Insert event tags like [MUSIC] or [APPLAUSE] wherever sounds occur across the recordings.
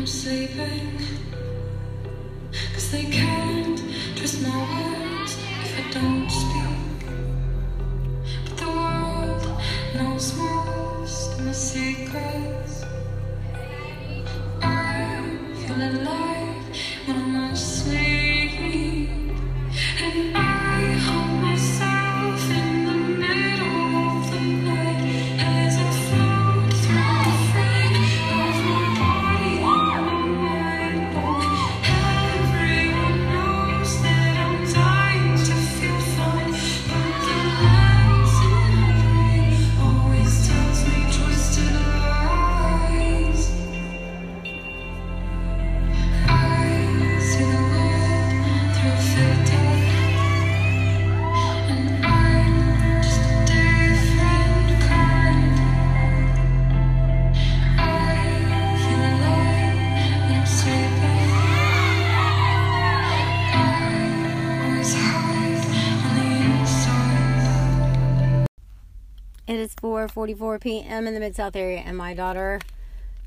I'm sleeping. Cause they can't It is 4:44 p.m. in the Mid South area, and my daughter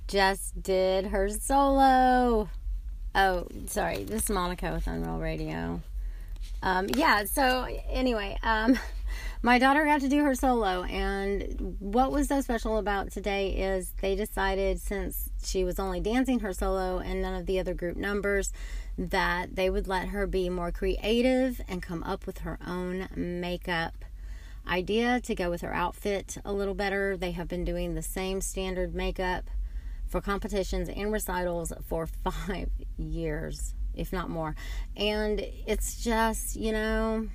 just did her solo. Oh, sorry. This is Monica with Unreal Radio. Um, yeah. So anyway, um, my daughter got to do her solo, and what was so special about today is they decided since she was only dancing her solo and none of the other group numbers that they would let her be more creative and come up with her own makeup idea to go with her outfit a little better. They have been doing the same standard makeup for competitions and recitals for [LAUGHS] five years, if not more. And it's just, you know,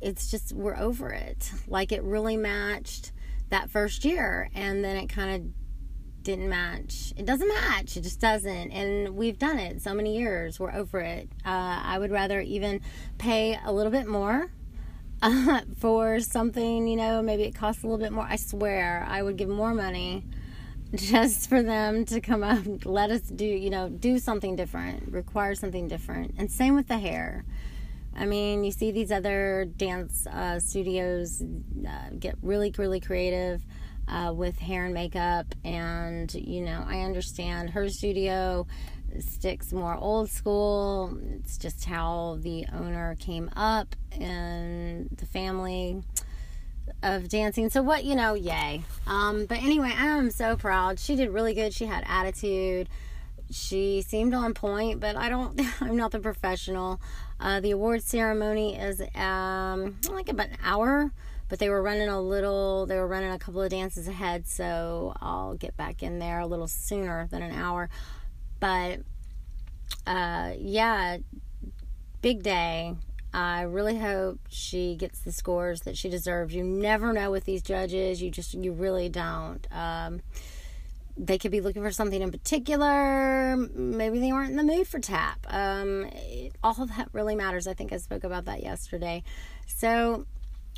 it's just, we're over it. Like it really matched that first year, and then it kind of didn't match. It doesn't match. It just doesn't. And we've done it so many years. We're over it. Uh, I would rather even pay a little bit more uh, [LAUGHS] for something, you know, maybe it costs a little bit more. I swear I would give more money [LAUGHS] just for them to come up, let us do, you know, do something different, require something different. And same with the hair. I mean, you see these other dance uh, studios uh, get really, really creative uh, with hair and makeup. And, you know, I understand her studio sticks more old school. It's just how the owner came up and the family of dancing. So what, you know, yay. Um, but anyway, I am so proud. She did really good. She had attitude. She seemed on point, but I don't [LAUGHS] I'm not the professional. Uh, the award ceremony is um like about an hour, but they were running a little they were running a couple of dances ahead, so I'll get back in there a little sooner than an hour. But uh yeah, big day. I really hope she gets the scores that she deserves. You never know with these judges. You just, you really don't. Um, they could be looking for something in particular. Maybe they weren't in the mood for tap. Um, it, all that really matters. I think I spoke about that yesterday. So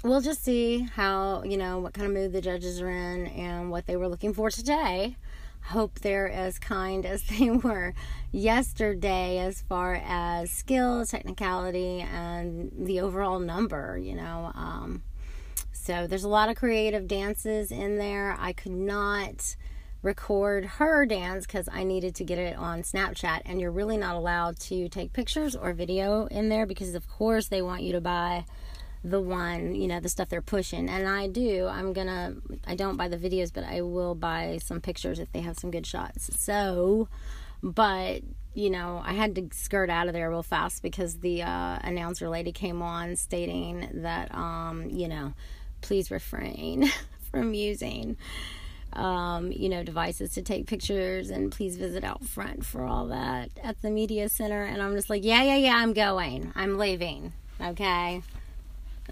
we'll just see how, you know, what kind of mood the judges are in and what they were looking for today hope they're as kind as [LAUGHS] they were yesterday as far as skill, technicality, and the overall number, you know. Um, so there's a lot of creative dances in there. I could not record her dance because I needed to get it on Snapchat, and you're really not allowed to take pictures or video in there because, of course, they want you to buy the one, you know, the stuff they're pushing. And I do. I'm gonna, I don't buy the videos, but I will buy some pictures if they have some good shots. So, but, you know, I had to skirt out of there real fast because the uh, announcer lady came on stating that, um, you know, please refrain [LAUGHS] from using. Um, you know, devices to take pictures and please visit out front for all that at the media center. And I'm just like, yeah, yeah, yeah, I'm going. I'm leaving. Okay.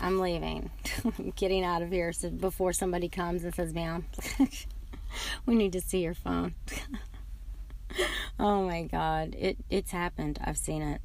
I'm leaving. [LAUGHS] I'm getting out of here so before somebody comes and says, ma'am, [LAUGHS] we need to see your phone. [LAUGHS] oh my God. It, it's happened. I've seen it.